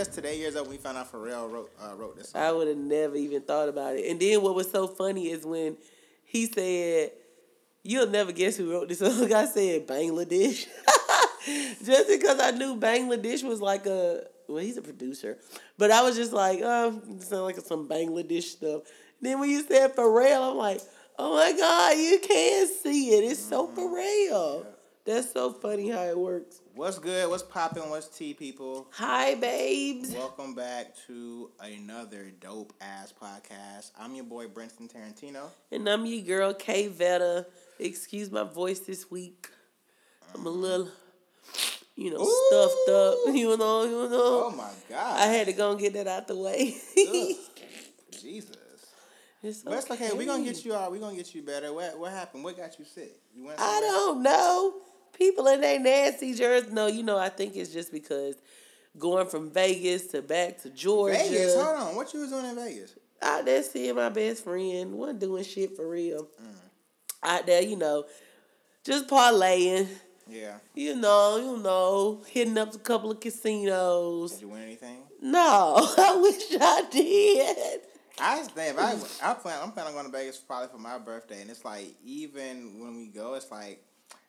just today years old. when We found out Pharrell wrote uh, wrote this. Song. I would have never even thought about it. And then what was so funny is when he said, "You'll never guess who wrote this song." I said Bangladesh, just because I knew Bangladesh was like a well, he's a producer, but I was just like, oh, sound like some Bangladesh stuff. Then when you said Pharrell, I'm like, oh my god, you can't see it. It's so Pharrell. That's so funny how it works. What's good? What's popping? What's tea, people? Hi, babes. Welcome back to another dope ass podcast. I'm your boy Brenton Tarantino. And I'm your girl, K Vetta. Excuse my voice this week. I'm a mm-hmm. little, you know, Ooh. stuffed up. You know, you know. Oh my god. I had to go and get that out the way. Jesus. it's it's okay. We're gonna get you all. We're gonna get you better. What what happened? What got you sick? You went I don't know. People in their nasty jerseys. No, you know, I think it's just because going from Vegas to back to Georgia. Vegas. Hold on. What you was doing in Vegas? out there seeing my best friend, wasn't doing shit for real. Mm. Out there, you know, just parlaying. Yeah. You know, you know, hitting up a couple of casinos. Did you win anything? No, I wish I did. I think I I plan I'm planning on going to Vegas probably for my birthday, and it's like even when we go, it's like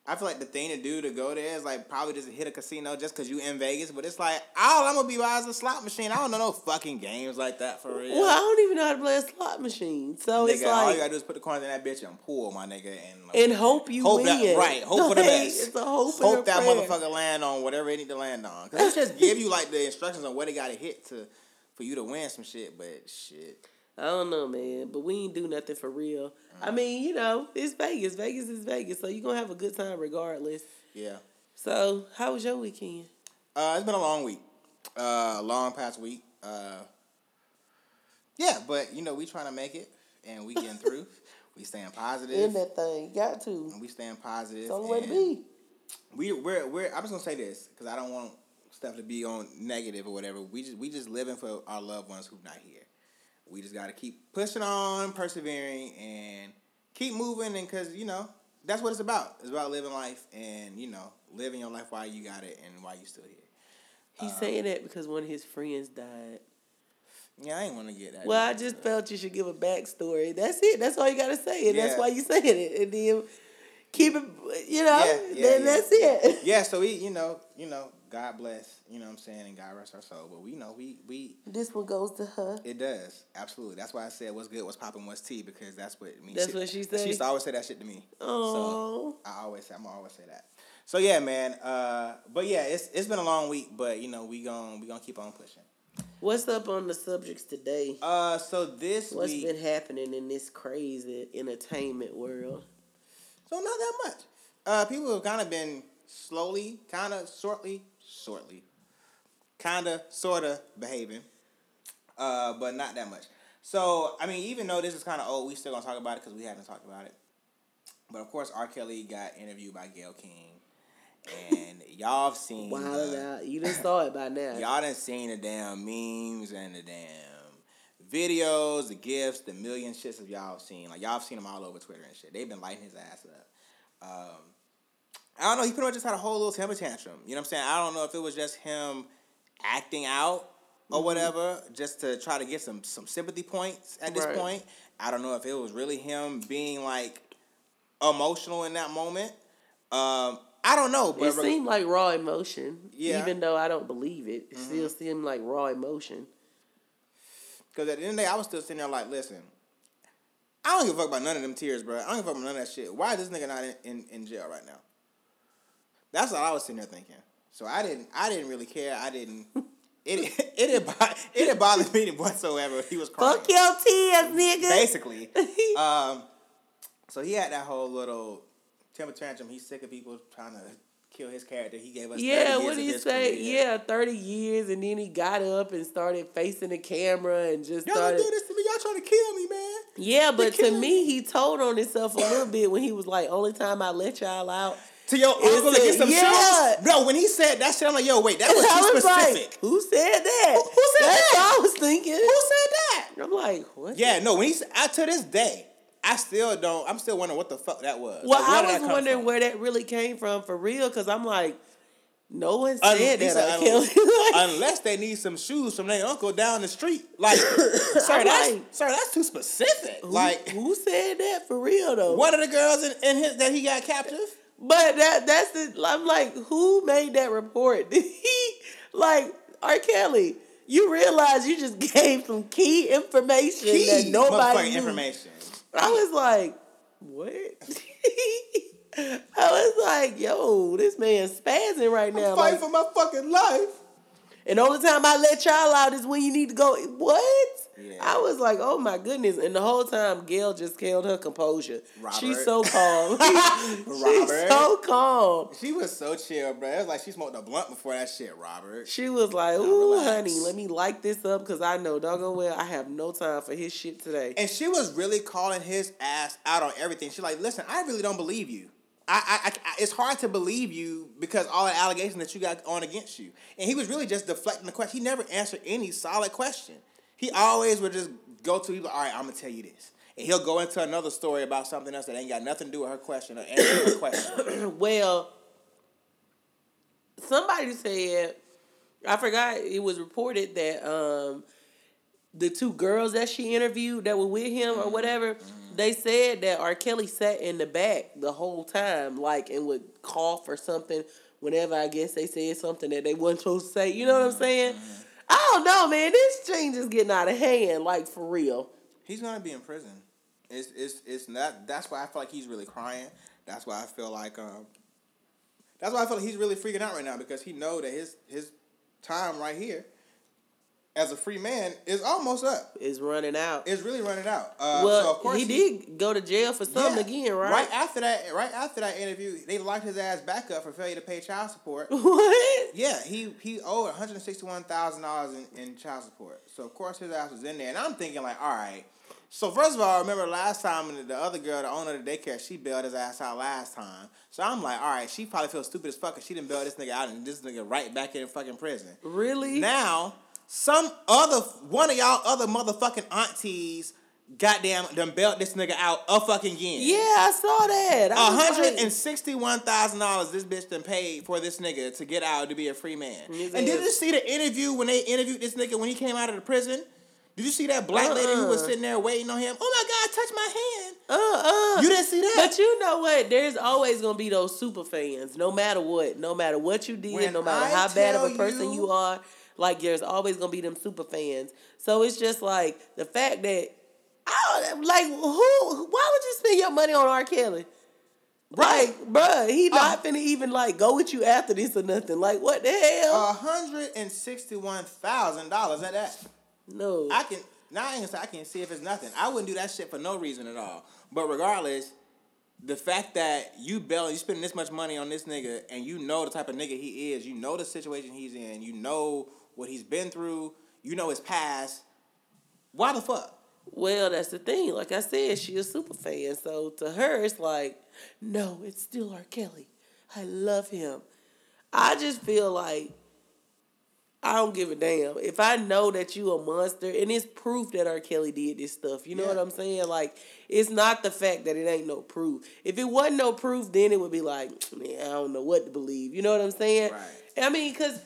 I feel like the thing to do to go there is like probably just hit a casino just because you in Vegas, but it's like all I'm gonna be by is a slot machine. I don't know no fucking games like that for real. Well, I don't even know how to play a slot machine, so it's Nigga, all you gotta do is put the coins in that bitch and pull, my nigga, and like, and hope you hope win. that right, hope for the Like, best. It's a hope, hope that prayer. motherfucker land on whatever it need to land on. Cause it's just give you like the instructions on where they gotta hit to for you to win some shit, but shit. I don't know, man, but we ain't do nothing for real. Mm. I mean, you know, it's Vegas. Vegas is Vegas, so you're gonna have a good time regardless. Yeah. So, how was your weekend? Uh, it's been a long week, uh, a long past week. Uh, yeah, but you know we trying to make it, and we getting through. we staying positive. In that thing, got to. and we staying positive. It's the only way to be. We we're we're. I'm just gonna say this because I don't want stuff to be on negative or whatever. We just we just living for our loved ones who not here. We just got to keep pushing on, persevering, and keep moving. And because you know that's what it's about. It's about living life and you know living your life while you got it and while you still here. He's Uh, saying that because one of his friends died. Yeah, I ain't want to get that. Well, I just felt you should give a backstory. That's it. That's all you gotta say, and that's why you saying it. And then keep it. You know, Yeah, yeah, then yeah. that's it. Yeah, so we, you know, you know, God bless, you know what I'm saying, and God rest our soul. But we know we we This one goes to her. it does absolutely. That's why I said what's good, what's popping, what's tea because that's what me mean. That's what she She used to always say that shit to me. Oh, So I always say I'm gonna always say that. So yeah, man. Uh, but yeah, it's it's been a long week, but you know we gon' we gonna keep on pushing. what's up on the subjects today? Uh, so this What's week, been happening in this crazy entertainment world? so not that much. Uh, people have kind of been slowly, kind of, shortly, shortly, kind of, sort of behaving, uh, but not that much. So, I mean, even though this is kind of old, we still gonna talk about it because we haven't talked about it. But of course, R. Kelly got interviewed by Gayle King, and y'all have seen. Wild the-. You just saw it by now. Y'all done seen the damn memes and the damn videos, the gifts, the million shits of y'all have seen. Like y'all have seen them all over Twitter and shit. They've been lighting his ass up. Um, I don't know. He pretty much just had a whole little temper tantrum. You know what I'm saying? I don't know if it was just him acting out or Mm-hmm. whatever, just to try to get some some sympathy points at this Right. point. I don't know if it was really him being like emotional in that moment. Um, I don't know, but It seemed like raw emotion. Yeah. Mm-hmm. Even though I don't believe it, it still seemed like raw emotion. Because at the end of the day, I was still sitting there like, listen, I don't give a fuck about none of them tears, bro. I don't give a fuck about none of that shit. Why is this nigga not in, in, in jail right now? That's what I was sitting there thinking. So I didn't I didn't really care. I didn't it it didn't bother, it didn't bother me whatsoever. He was crying. Fuck your tears, nigga. Basically. um so he had that whole little temper tantrum. He's sick of people trying to kill his character. He gave us Yeah, years what did he say? career. Yeah, thirty years, and then he got up and started facing the camera and just Y'all started. do this to me. Y'all trying to kill me, man. Yeah, but to killing me, he told on himself a little bit when he was like, "Only time I let y'all out." To your uncle to get some yeah. shoes? No, when he said that shit, I'm like, yo, wait, that was too was specific. like, "Who said that?" Who- who said That's that? what I was thinking. Who said that? I'm like, what? Yeah, no, when he said, I, to this day, I still don't, I'm still wondering what the fuck that was. Well, Like, I was wondering from? where that really came from for real, because I'm like, No one said that. said, R. un- Like, unless they need some shoes from their uncle down the street. Like, sir, that's like- sir, that's too specific. who- Like, who said that for real though? one of the girls in, in his that he got captive. But that that's the I'm like, who made that report? Did he like R. Kelly? You realize you just gave some key information that Key nobody motherfucking knew. information. I was like, what? I was like, yo, this man's spazzing right now. I'm fighting Like, for my fucking life. And the only time I let y'all out is when you need to go. What? Yeah. I was like, oh my goodness. And the whole time, Gayle just held her composure. She's so calm. She's so calm. She was so chill, bro. It was like she smoked a blunt before that shit, Robert. She was like, ooh, honey, let me light this up because I know doggone well I have no time for his shit today. And she was really calling his ass out on everything. She's like, listen, I really don't believe you. I, I, I, it's hard to believe you because all the allegations that you got on against you. And he was really just deflecting the question. He never answered any solid question. He always would just go to, like, all right, I'm going to tell you this. And he'll go into another story about something else that ain't got nothing to do with her question or answering her question. well, somebody said, I forgot, it was reported that um, the two girls that she interviewed that were with him or whatever, they said that R. Kelly sat in the back the whole time, like, and would cough or something whenever I guess they said something that they weren't supposed to say. You know what I'm saying? I don't know, man. This change is getting out of hand, like, for real. He's gonna be in prison. It's it's it's not. That's why I feel like he's really crying. That's why I feel like um. That's why I feel like he's really freaking out right now because he know that his his time right here, as a free man, is almost up. Is running out. It's really running out. Uh, well, so of course he, did go to jail for something yeah. again, right? Right after that, right after that interview, they locked his ass back up for failure to pay child support. What? Yeah, he he owed one hundred sixty one thousand dollars in in child support. So of course his ass was in there, and I'm thinking like, all right. So first of all, I remember last time the other girl, the owner of the daycare, she bailed his ass out last time. So I'm like, all right, she probably feels stupid as fuck. Cause she didn't bail this nigga out, and this nigga right back in fucking prison. Really? Now, some other one of y'all other motherfucking aunties, goddamn, done belt this nigga out a fucking again. yeah, I saw that. I A was hundred and sixty-one thousand dollars this bitch done paid for this nigga to get out to be a free man. And did you see the interview when they interviewed this nigga when he came out of the prison? Did you see that black lady who was Uh-uh. sitting there waiting on him? Oh my God, touch my hand. Uh uh You didn't see that? But you know what? There's always gonna be those super fans, no matter what, no matter what you did, When no matter I how bad of a person you- you are. Like there's always gonna be them super fans. So it's just like the fact that I don't like who. Why would you spend your money on R. Kelly? Like, bruh, he not Uh. finna even like go with you after this or nothing. Like, what the hell? A hundred and sixty-one thousand dollars at that. no, I can now I ain't gonna say I can see if it's nothing. I wouldn't do that shit for no reason at all. But regardless, the fact that you bail you spending this much money on this nigga and you know the type of nigga he is, you know the situation he's in, you know what he's been through, you know his past. Why the fuck? Well, that's the thing. Like I said, she a super fan. So to her, it's like, no, it's still R. Kelly. I love him. I just feel like I don't give a damn. If I know that you a monster, and it's proof that R. Kelly did this stuff. You know what I'm saying? Like, it's not the fact that it ain't no proof. If it wasn't no proof, then it would be like, man, I don't know what to believe. You know what I'm saying? Right. I mean, because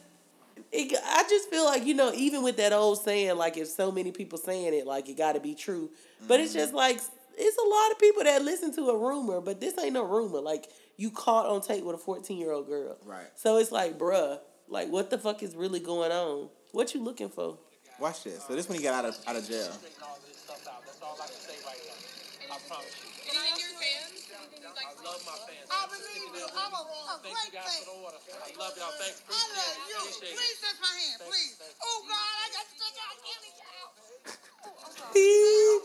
it, I just feel like you know, even with that old saying, like if so many people saying it, like it got to be true. But it's just mm-hmm. like it's a lot of people that listen to a rumor, but this ain't no rumor. Like you caught on tape with a fourteen year old girl, Right. So it's like, bruh, like what the fuck is really going on? What you looking for? Watch this. So this when he got out of out of jail. Straighten all this stuff out. That's all I can say right now. I promise you. Do you your fans? I love my fans. I believe you. I'm a, a Thank great you guys fan. for the order. I love y'all. Thanks. I love Appreciate you. Appreciate Please touch my hand, Thanks, please. thanks. Oh God, I got to touch R. Kelly child. Oh,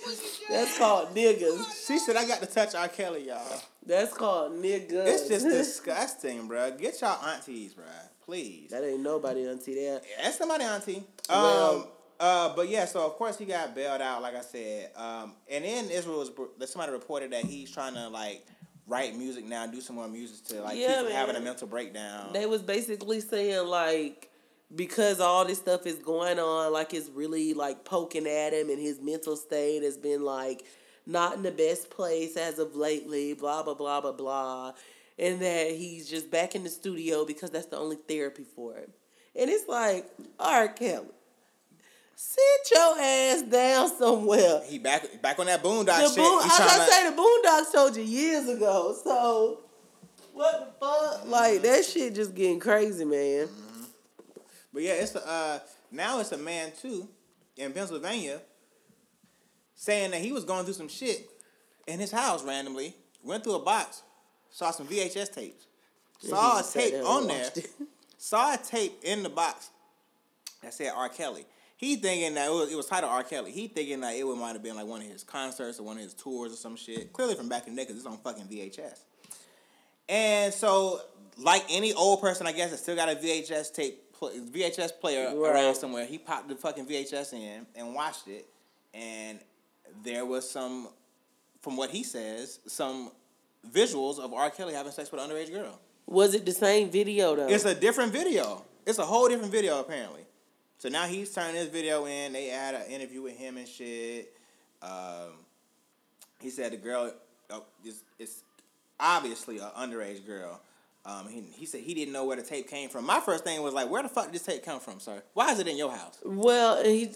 That's called niggas. She said I got to touch R. Kelly, y'all. That's called niggas. It's just disgusting, bruh. Get y'all aunties, bruh. Please. that ain't nobody auntie there. That's somebody auntie. Well- Um, uh, but yeah, so of course he got bailed out, like I said. Um, and then Israel was somebody reported that he's trying to like write music now, do some more music to like Yeah, keep from having a mental breakdown. They was basically saying like because all this stuff is going on, like it's really like poking at him and his mental state has been like not in the best place as of lately, blah blah blah blah blah. and that he's just back in the studio because that's the only therapy for him. And it's like, all right, Kelly, sit your ass down somewhere. He back back on that boondock The shit. boon, I was tryna- gonna say the Boondocks told you years ago. So what the fuck? Like that shit just getting crazy, man. But yeah, it's a uh, now it's a man too in Pennsylvania saying that he was going through some shit in his house randomly. Went through a box, saw some VHS tapes, saw a tape on there, saw a tape in the box that said R. Kelly. He thinking that it was, it was titled R. Kelly. He thinking that it would might have been like one of his concerts or one of his tours or some shit. Clearly from back in the day because it's on fucking VHS. And so, like any old person, I guess that still got a VHS tape, VHS player Right. around somewhere, he popped the fucking VHS in and watched it, and there was some, from what he says, some visuals of R. Kelly having sex with an underage girl. Was it the same video though? It's a different video. It's a whole different video apparently. So now he's turning this video in. They had an interview with him and shit. Um, he said the girl uh, is is obviously an underage girl. Um, he, he said he didn't know where the tape came from. My first thing was like, where the fuck did this tape come from, sir? Why is it in your house? well, he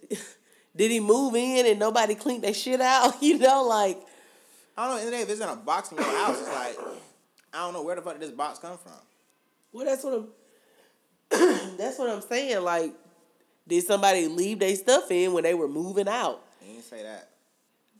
did he move in and nobody cleaned that shit out? You know, like I don't know. And if it's in a box in your house, it's like I don't know where the fuck did this box come from. well, that's what I'm. that's what I'm saying. Like, did somebody leave their stuff in when they were moving out? He didn't say that.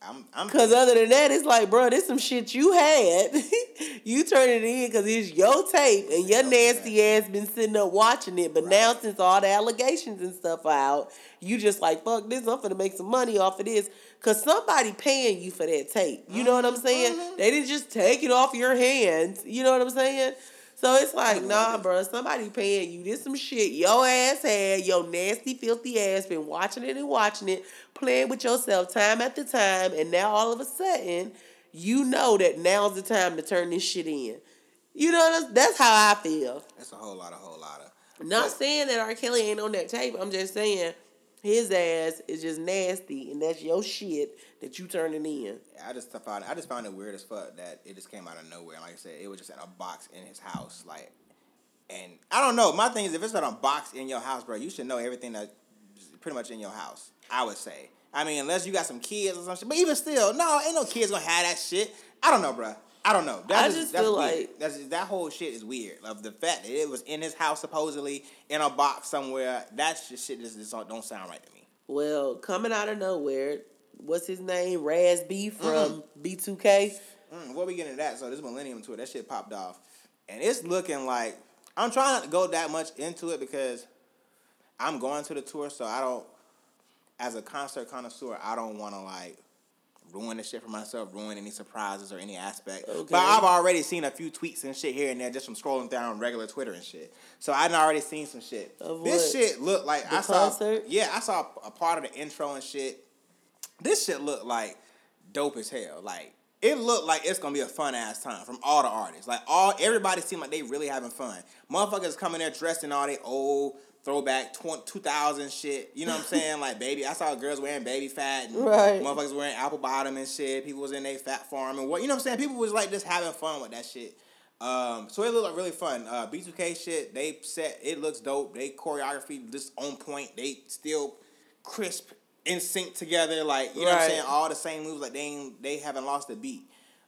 I'm I'm Cause other than that, it's like, bro, this some shit you had. you turn it in because it's your tape, and your nasty ass been sitting up watching it. But now, since all the allegations and stuff are out, you just like, fuck this. I'm gonna make some money off of this. Cause somebody paying you for that tape. You know what I'm saying? Mm-hmm. They didn't just take it off your hands. You know what I'm saying? So it's like, nah, bro, somebody paying you. This some shit your ass had, your nasty, filthy ass been watching it and watching it, playing with yourself time after time, and now all of a sudden, you know that now's the time to turn this shit in. You know, that's, that's how I feel. That's a whole lot, a whole lot of. Not saying that R. Kelly ain't on that tape. I'm just saying his ass is just nasty, and that's your shit that you turning in. I just found I just found it weird as fuck that it just came out of nowhere. Like I said, it was just in a box in his house. Like, and I don't know. My thing is, if it's not a box in your house, bro, you should know everything that's pretty much in your house. I would say. I mean, unless you got some kids or something. But even still, no, ain't no kids gonna have that shit. I don't know, bro. I don't know. That's I just that's feel weird. like- that's that whole shit is weird. Of the fact that it was in his house supposedly in a box somewhere. That's just shit just, just don't sound right to me. Well, coming out of nowhere, what's his name? Raz B from B2K. Mm, before we getting into that, so this Millennium tour, that shit popped off, and it's looking like I'm trying not to go that much into it because I'm going to the tour, so I don't, as a concert connoisseur, I don't want to like ruin the shit for myself, ruin any surprises or any aspect. Okay. But I've already seen a few tweets and shit here and there just from scrolling down regular Twitter and shit. So I've already seen some shit. Of this what? shit looked like The I saw. concert? Yeah, I saw a part of the intro and shit. This shit looked like dope as hell. Like it looked like it's gonna be a fun ass time from all the artists. Like all everybody seemed like they really having fun. Motherfuckers coming there dressed in all they old throwback 20, 2000 shit. You know what I'm saying? like baby, I saw girls wearing Baby Phat and Right. motherfuckers wearing apple bottom and shit. People was in their Phat Farm and what you know what I'm saying? People was like just having fun with that shit. Um, so it looked like really fun. Uh, B2K shit, they set it looks dope. They choreography just on point. They still crisp in sync together. Like you know what I'm saying? All the same moves. Like they ain't, they haven't lost a beat.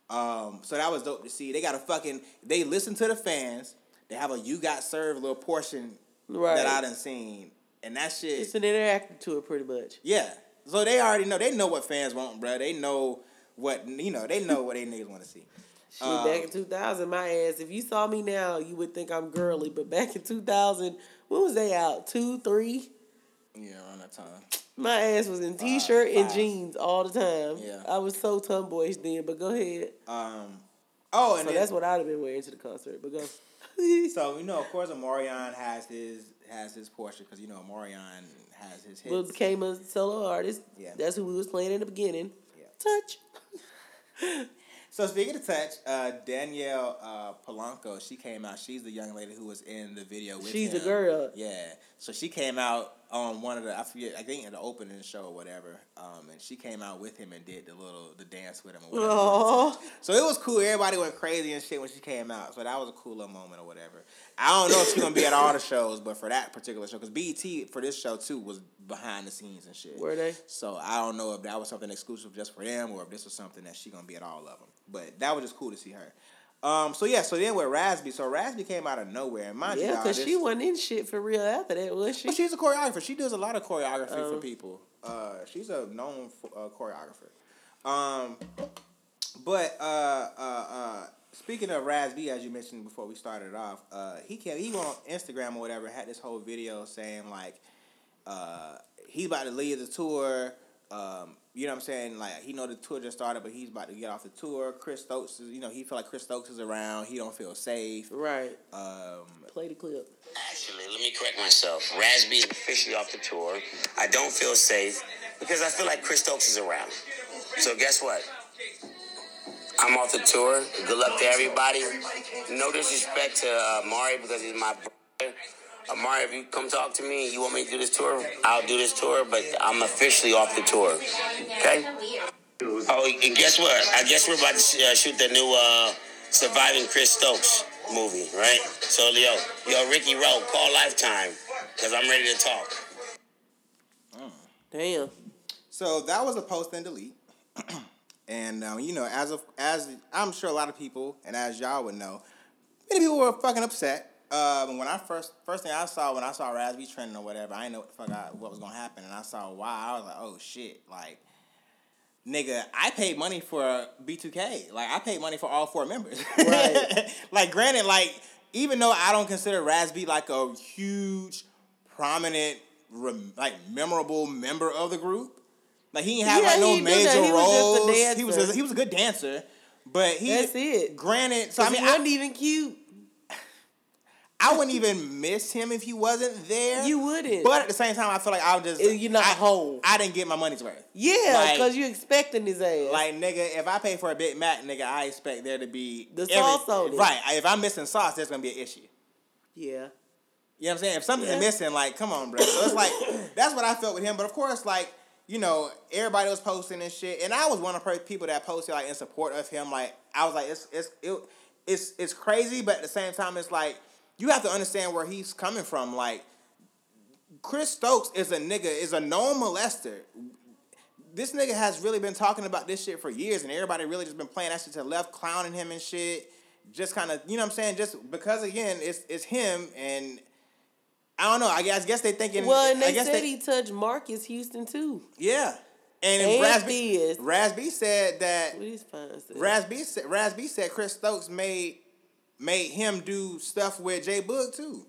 Um, so that was dope to see. They got a fucking. They listen to the fans. They have a you got served little portion Right. that I done seen, and that shit. It's an interactive it pretty much. Yeah. So they already know. They know what fans want, bro. They know what you know. They know what they niggas want to see. Shit, Um, back in 2000, my ass, if you saw me now, you would think I'm girly. But back in 2000, when was they out? Two, three? Yeah, around that time. My ass was in t shirt and jeans all the time. Yeah. I was so tomboyish then, but go ahead. Um. Oh, and So then, that's what I'd have been wearing to the concert. But go. So you know, of course, Omarion has his has his portion because you know Omarion has his hits. Will became a solo artist. Yeah. That's who we was playing in the beginning. Yeah. Touch. So speaking of touch, uh, Danielle uh, Polanco, she came out. She's the young lady who was in the video with She's a girl. Yeah. So she came out on one of the I forget I think in the opening show or whatever. Um, and she came out with him and did the little the dance with him. Or whatever. Oh, So it was cool. Everybody went crazy and shit when she came out. So that was a cool little moment or whatever. I don't know if she's gonna be at all the shows, but for that particular show, because BET for this show too was behind the scenes and shit. were they? So I don't know if that was something exclusive just for them or if this was something that she gonna be at all of them. But that was just cool to see her. Um. So yeah. So then with Raz B, so Raz B came out of nowhere, and mind you, Yeah, because she wasn't in shit for real after that, was she? Well, she's a choreographer. She does a lot of choreography for Oh. people. Uh, she's a known uh, choreographer. Um, but uh, uh, uh, speaking of Raz B, as you mentioned before we started off, uh, he can he went on Instagram or whatever, had this whole video saying like uh, he's about to leave the tour. Um, you know what I'm saying? Like he know the tour just started, but he's about to get off the tour. Chris Stokes, is, you know, he feel like Chris Stokes is around. He don't feel safe. Right. Um, Play the clip. Actually, let me correct myself. Raz B is officially off the tour. I don't feel safe because I feel like Chris Stokes is around. So guess what? I'm off the tour. Good luck to everybody. No disrespect to uh, Mari because he's my brother. Amari, if you come talk to me and you want me to do this tour, I'll do this tour, but I'm officially off the tour. Okay? Oh, and guess what? I guess we're about to uh, shoot the new uh, Surviving Chris Stokes movie, right? So, yo, yo, Ricky Rowe, call Lifetime, because I'm ready to talk. Damn. So that was a post and delete, and um, you know, as of as I'm sure a lot of people, and as y'all would know, many people were fucking upset. Um, when I first first thing I saw when I saw Raz B trending or whatever, I didn't know what the fuck I, what was gonna happen, and I saw why I was like, oh shit, like. Nigga, I paid money for B2K. Like I paid money for all four members. Right. like granted, like even though I don't consider Raz B like a huge, prominent, rem- like memorable member of the group, like he didn't have Yeah, like no major He was roles. he was a, he was a good dancer, but he That's it. Granted, so I I mean, he wasn't I, even cute. I wouldn't even miss him if he wasn't there. You wouldn't. But at the same time, I feel like I would just You're not I, whole. I didn't get my money's worth. Yeah, Like- because you expecting his ass. Like nigga, if I pay for a Big Mac, nigga, I expect there to be The sauce on it. Right. If I'm missing sauce, there's gonna be an issue. yeah. You know what I'm saying? If something's Yeah. missing, like, come on, bro. So it's like that's what I felt with him. But of course, like, you know, everybody was posting and shit, and I was one of the people that posted like in support of him. Like, I was like, it's it's it, it's it's crazy, but at the same time, it's like you have to understand where he's coming from. Like, Chris Stokes is a nigga, is a known molester. This nigga has really been talking about this shit for years, and everybody really just been playing that shit to the left, clowning him and shit. Just kind of, you know what I'm saying? Just because again, it's it's him, and I don't know. I guess, I guess they thinking. Well, and I they guess said he touched Marcus Houston too. yeah. And, And Raz B, Fizz. Raz B said that What is fine? said. Raz B said Raz B said Chris Stokes made made him do stuff with J-Boog too.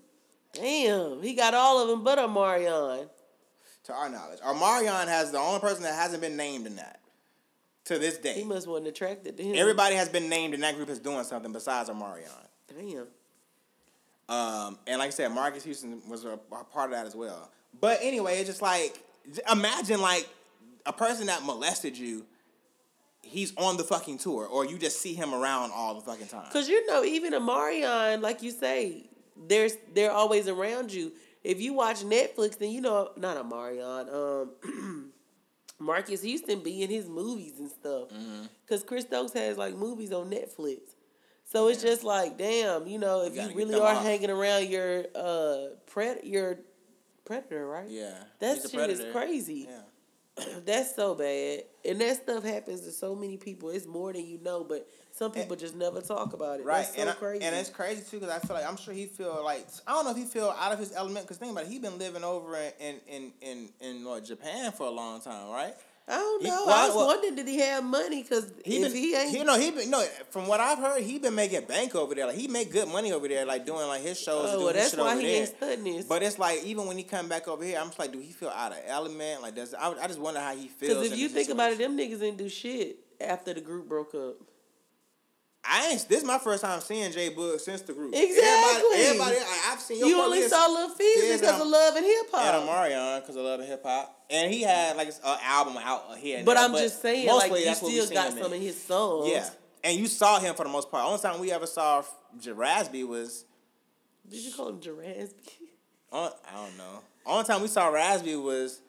Damn, he got all of them but Omarion. To our knowledge, Omarion has the only person that hasn't been named in that to this day. He must wasn't attracted to him. Everybody has been named in that group is doing something besides Omarion. Damn. Um, and like I said, Marcus Houston was a, a part of that as well. But anyway, it's just like imagine like a person that molested you. He's on the fucking tour, or you just see him around all the fucking time. Cause you know, even Omarion, like you say, there's they're always around you. If you watch Netflix, then you know not Omarion, um, Marcus Houston be in his movies and stuff. Mm-hmm. Cause Chris Stokes has like movies on Netflix. So it's just like, damn, you know, if gotta you really are off. hanging around your uh pred your predator, right? Yeah, That he's shit is crazy. Yeah. That's so bad. And that stuff happens to so many people. It's more than you know, but some eh. people just never talk about it. Right, That's so and I- crazy. and it's crazy too because I feel like I'm sure he feel like I don't know if he feel out of his element because think about it, he been living over in in in in, in like, Japan for a long time, right? I don't he- know. well, I was well- wondering, did he have money? Because He been he ain't, he, no he been no from what I've heard he been making bank over there like he make good money over there like doing like his shows. oh, doing well, that's why he there. ain't studying this. But it's like even when he come back over here, I'm just like, do he feel out of element? Like, does I, I just wonder how he feels. Because if you think about it, them niggas didn't do shit after the group broke up. I ain't. This is my first time seeing J-Boog since the group. Exactly. Everybody, everybody I, I've seen your You only saw Lil Fizz because um, of love and hip Hop. and hop. Omarion because I love the hip hop, and he had like an uh, album out uh, here. But there, I'm just saying, like mostly you what we still got him in. some of his songs. Yeah, and you saw him for the most part. Only time we ever saw J- Rasby was Did you call him Jarasby? On, I don't know. Only time we saw Raz B was,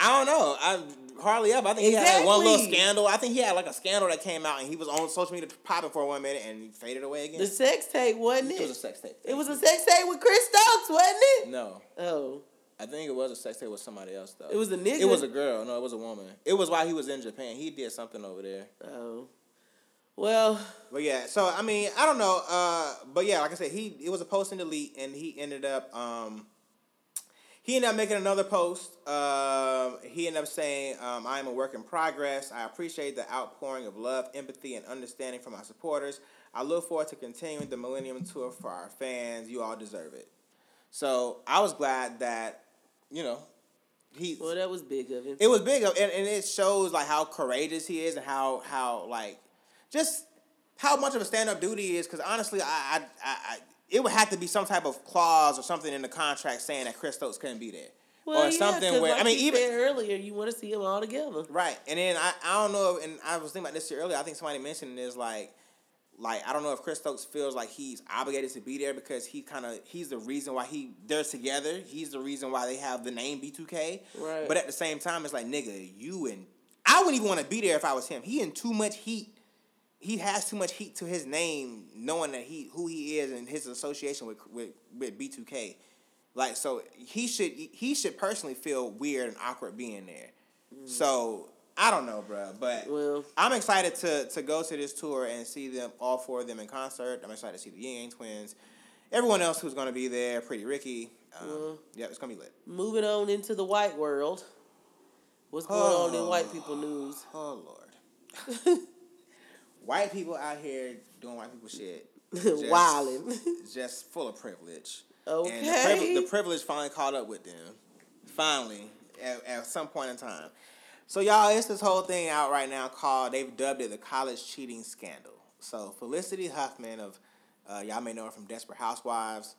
I don't know. I hardly ever. I think he had like, one little scandal. I think he had like a scandal that came out, and he was on social media popping for one minute and he faded away again. The sex tape wasn't it it? was a sex tape. It was a sex tape with Chris Stokes, wasn't it? No, Oh, I think it was a sex tape with somebody else though. It was a nigga? It was a girl. No, it was a woman. It was while he was in Japan. He did something over there. oh. Well, But yeah, so I mean, I don't know. Uh, but yeah, like I said, he it was a post and delete, and he ended up um, he ended up making another post. Um, he ended up saying, um, "I am a work in progress. I appreciate the outpouring of love, empathy, and understanding from my supporters. I look forward to continuing the Millennium Tour for our fans. You all deserve it." So I was glad that you know he well, that was big of him. it was big, of and, and it shows like how courageous he is, and how how like just how much of a stand up dude he is. Because honestly, I, I I I it would have to be some type of clause or something in the contract saying that Chris Stokes couldn't be there, well, or yeah, something where like I mean you even said earlier, you want to see them all together. right. And then I I don't know, and I was thinking about this earlier. I think somebody mentioned is like. Like I don't know if Chris Stokes feels like he's obligated to be there because he kind of he's the reason why he they're together. He's the reason why they have the name B two K. Right. But at the same time, it's like nigga, you and I wouldn't even want to be there if I was him. He in too much heat. He has too much heat to his name, knowing that he who he is and his association with with with B two K. Like so, he should he should personally feel weird and awkward being there. So I don't know, bro, but Well- I'm excited to to go to this tour and see them all four of them in concert. I'm excited to see the Ying Yang Twins, everyone else who's gonna be there, Pretty Ricky. Um, Well- yeah, it's gonna be lit. Moving on into the white world. What's going on in white people news? Oh Lord. white people out here doing white people shit. Just- Wildin'. Just full of privilege. Okay. And the, the privilege finally caught up with them. Finally, at, at some point in time. So y'all, it's this whole thing out right now called they've dubbed it the college cheating scandal. So Felicity Huffman of uh, y'all may know her from Desperate Housewives.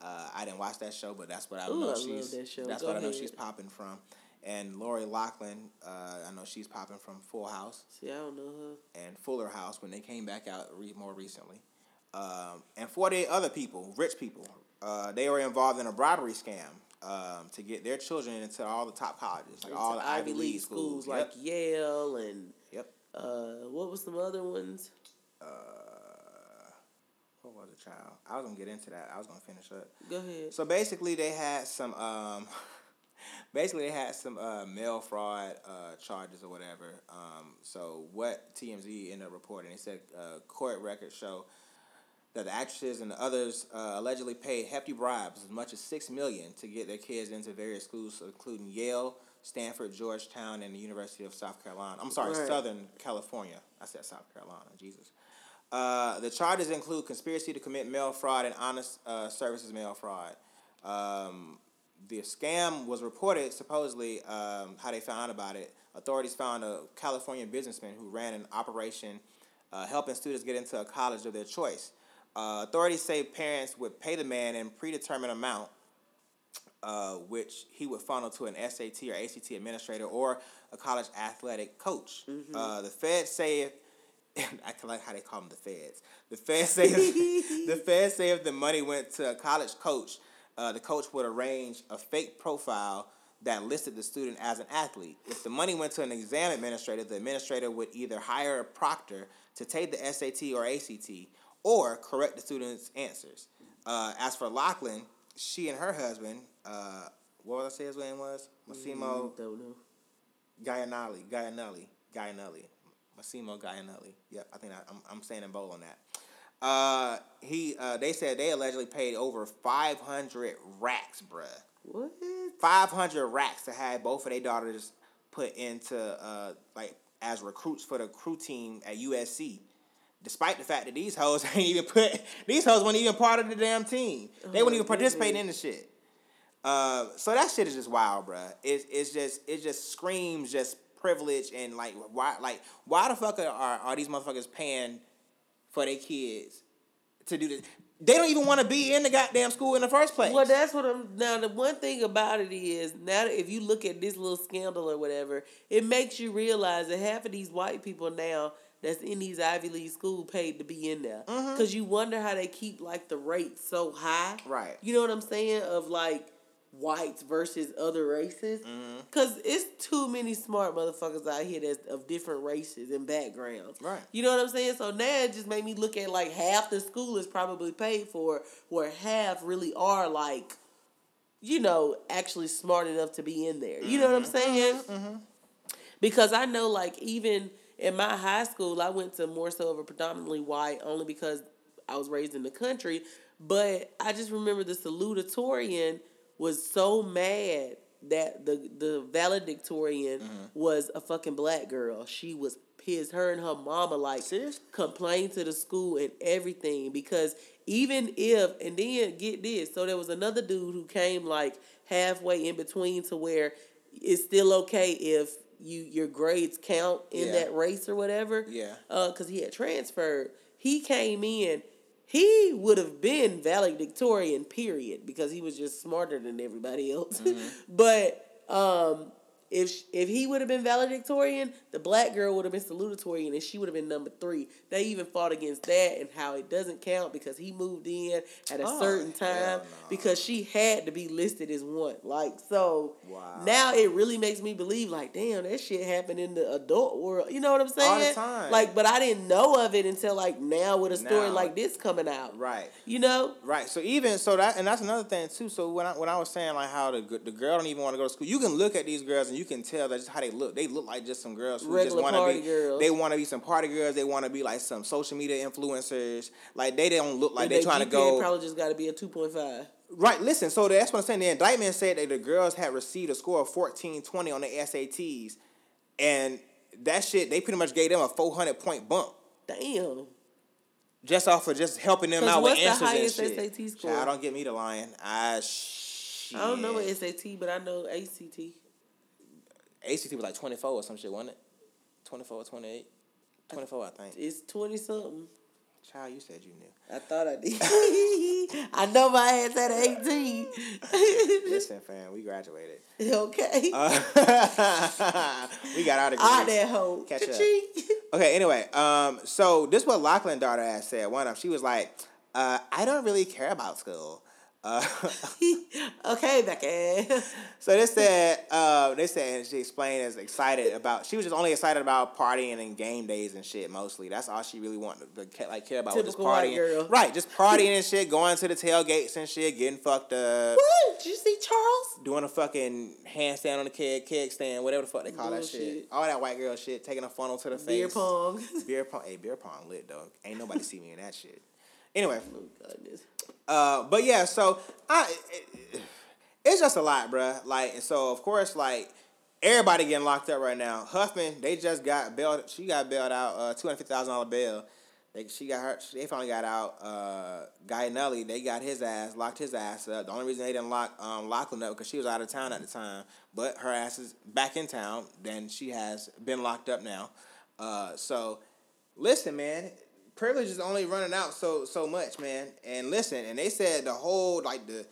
Uh, I didn't watch that show, but that's what I Ooh, know I love she's. that show. That's Go what I know she's popping from. And Lori Loughlin, uh, I know she's popping from Full House See, I don't know her. and Fuller House when they came back out re- more recently. Um, and 48 other people, rich people, uh, they were involved in a bribery scam um, to get their children into all the top colleges, like all the Into Ivy League schools. like Yep. Yale and Yep. uh, what was some other ones? Uh, what was it, child? I was gonna get into that. I was gonna finish up. Go ahead. So basically, they had some. Um, basically, they had some uh, mail fraud uh, charges or whatever. Um, so what TMZ ended up reporting, they said uh, court records show that the actresses and the others uh, allegedly paid hefty bribes, as much as six million, to get their kids into various schools, including Yale, Stanford, Georgetown, and the University of South Carolina. I'm sorry, Right. Southern California. I said South Carolina. Jesus. Uh, the charges include conspiracy to commit mail fraud and honest uh, services mail fraud. Um, the scam was reported supposedly um, how they found out about it. Authorities found a California businessman who ran an operation uh, helping students get into a college of their choice. Uh, authorities say parents would pay the man in predetermined amount uh, which he would funnel to an SAT or ACT administrator or a college athletic coach. Uh, the feds say, I can like how they call them the feds. The feds say, the feds say if the money went to a college coach, uh, the coach would arrange a fake profile that listed the student as an athlete. If the money went to an exam administrator, the administrator would either hire a proctor to take the SAT or ACT or correct the student's answers. Uh, as for Loughlin, she and her husband, uh, what was I say his name was? Massimo know. Gaianelli, Gaianelli, Gaianelli, Massimo Gaianelli. Yep, I think I, I'm I'm saying them both on that. Uh, he uh, they said they allegedly paid over 500 racks, bruh. What? 500 racks to have both of their daughters put into uh like as recruits for the crew team at USC. Despite the fact that these hoes ain't even put these hoes weren't even part of the damn team. They Oh weren't my even participating in the shit. Uh, so that shit is just wild, bruh. It's it's just it just screams just privilege and like why like why the fuck are are these motherfuckers paying for their kids to do this? They don't even want to be in the goddamn school in the first place. Well, that's what I'm. Now, the one thing about it is now, that if you look at this little scandal or whatever, it makes you realize that half of these white people now that's in these Ivy League school paid to be in there. Mm-hmm. Because you wonder how they keep like the rate so high. Right. You know what I'm saying? Of like whites versus other races. Mm-hmm. Cause it's too many smart motherfuckers out here that's of different races and backgrounds. Right. You know what I'm saying? So now it just made me look at like half the school is probably paid for, where half really are like, you know, actually smart enough to be in there. You know what I'm mm-hmm. saying? Mm-hmm. Mm-hmm. Because I know, like, even in my high school, I went to more so of a predominantly white, only because I was raised in the country. But I just remember the salutatorian was so mad that the the valedictorian was a fucking black girl. She was pissed. Her and her mama like Serious? complained to the school and everything because even if and then get this, so there was another dude who came like halfway in between to where it's still okay if you your grades count in Yeah. that race or whatever. Yeah. Uh, cause he had transferred. He came in. He would have been valedictorian, period, because he was just smarter than everybody else. Mm-hmm. but um, if if he would have been valedictorian, the black girl would have been salutatorian, and she would have been number three. They even fought against that and how it doesn't count because he moved in at a Oh, certain time no. because she had to be listed as one. Like so, Wow. now it really makes me believe like, damn, that shit happened in the adult world. You know what I'm saying? All the time. Like, but I didn't know of it until like now with a story Now. like this coming out. Right. You know? Right. So even so that and that's another thing too. So when I when I was saying like how the the girl don't even want to go to school, you can look at these girls and you can tell that's just how they look. They look like just some girls who Regular just want to be. girls. They want to be some party girls. They want to be like some social media influencers. Like they don't look like And they trying to go. Probably just got to be a two point five. Right, listen, so that's what I'm saying. The indictment said that the girls had received a score of 14, 20 on the SATs. And that shit, they pretty much gave them a 400 point bump. Damn. Just off of just helping them out with the answers and shit. SAT score? Child, don't get me to lying. I shit. I don't know what SAT, but I know ACT. ACT was like 24 or some shit, wasn't it? 24 or 28? 24, I think. It's twenty something. Child, you said you knew. I thought I did. I know my ass at eighteen. Listen, fam, we graduated. okay. Uh, we got our degrees. I that hoe. Catch up. Cha-ching. Okay, anyway, um, so this is what Loughlin daughter had said. One of them, she was like, uh, I don't really care about school. Uh, okay, Becky. so they said, uh, they said, and she explained as excited about. She was just only excited about partying and game days and shit. Mostly, that's all she really wanted to like care about. was just Typical partying, right? Just partying and shit, going to the tailgates and shit, getting fucked up, What? Did you see Charles? doing a fucking handstand on the keg, keg stand, whatever the fuck they call that shit. All that white girl shit, taking a funnel to the face. Beer pong. Beer pong. Hey, beer pong lit though. Ain't nobody see me in that shit. Anyway, oh goodness. Uh, but yeah, so I, it, it's just a lot, bruh. Like, and so of course, like everybody getting locked up right now. Huffman, they just got bailed. She got bailed out, uh, two hundred fifty thousand dollar bail. They, she got her. They finally got out. Uh, Guy Nelly, they got his ass, locked his ass up. The only reason they didn't lock um, Loughlin up because she was out of town at the time, but her ass is back in town. Then she has been locked up now. Uh, so listen, man, privilege is only running out so so much, man. And listen, and they said the whole like the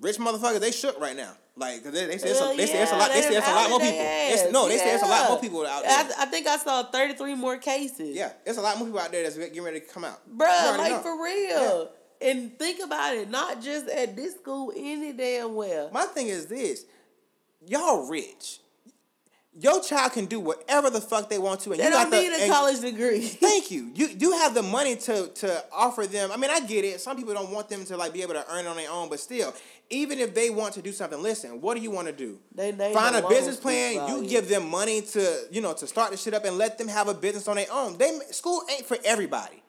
rich motherfuckers they shook right now. Like 'cause they, they said it's a, they said it's a lot. They yeah, said it's a lot more people. It's, no, they said it's a lot more people out there. I think I saw 33 more cases. Yeah, it's a lot more people out there that's getting ready to come out. Bruh, like know. for real. And think about it, not just at this school, any damn well. My thing is this: y'all rich. Your child can do whatever the fuck they want to, and They you don't got the, need a college degree. Thank you. You you have the money to to offer them. I mean, I get it. Some people don't want them to like be able to earn it on their own, but still, even if they want to do something, listen. What do you want to do? They name Find a business plan. You give them money to you know to start the shit up and let them have a business on their own. They school ain't for everybody.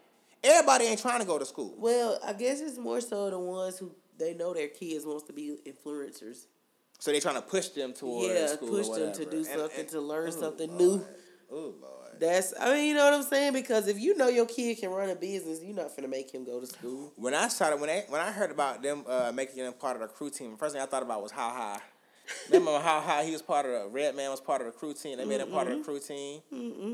Everybody ain't trying to go to school. Well, I guess it's more so the ones who they know their kids wants to be influencers. So they're trying to push them towards yeah, school push them to do And- something and- to learn oh, something Lord. new. Oh lord. That's I mean, you know what I'm saying? Because if you know your kid can run a business, you're not gonna make him go to school. When I started, when I when I heard about them uh, making them part of the crew team, the first thing I thought about was how high. Remember how high he was part of the Redman was part of the crew team. They made him part of the crew team.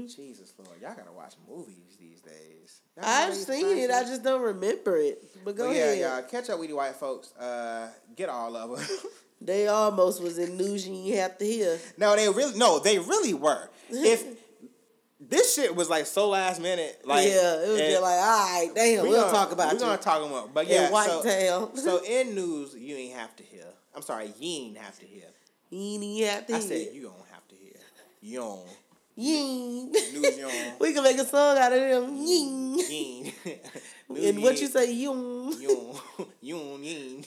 Jesus Lord, y'all gotta watch movies these days. Y'all I've seen it, I just don't remember it. But go But yeah, ahead. y'all catch up with you white folks. Uh, get all of them. They almost was in news you ain't have to hear. no, they really no, they really were. If this shit was like so last minute. Like yeah, it was just like, all right, damn, we we'll gonna- talk about we you. gonna talk about, but yeah, White so, Town. so in news you ain't have to hear. I'm sorry, you ain't have to hear. you ain't have to I hear. said you don't have to hear. You don't. Ying. News you don't. we can make a song out of them. Ying. Ying. And what you say, yung. Ying. Ying. Ying.